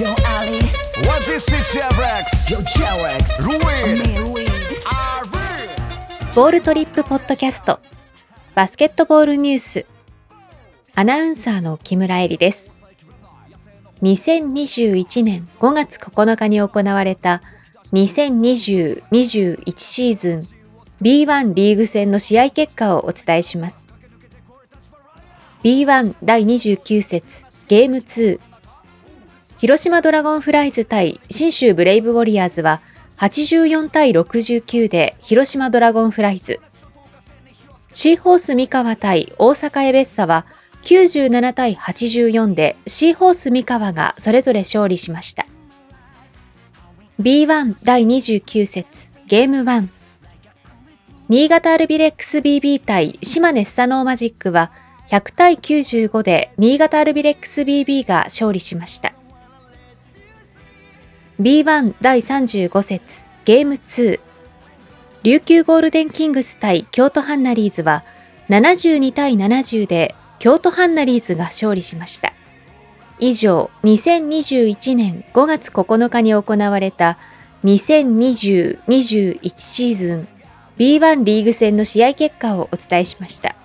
Yo Ali, What is it, Chevrex? yo we? ボールトリップポッドキャスト。バスケットボールニュース。アナウンサーの木村恵里です。2021年5月9日に行われた2020-21シーズン B1 リーグ戦の試合結果をお伝えします。B1 第29節ゲーム2広島ドラゴンフライズ対新州ブレイブウォリアーズは84対69で広島ドラゴンフライズ。シーホース三河対大阪エベッサは97対84でシーホース三河がそれぞれ勝利しました。B1 第29節ゲーム1新潟アルビレックス BB 対島根スサノーマジックは100対95で新潟アルビレックス BB が勝利しました。B1 第35節ゲーム2琉球ゴールデンキングス対京都ハンナリーズは72対70で京都ハンナリーズが勝利しました。以上、2021年5月9日に行われた2020-21シーズン B1 リーグ戦の試合結果をお伝えしました。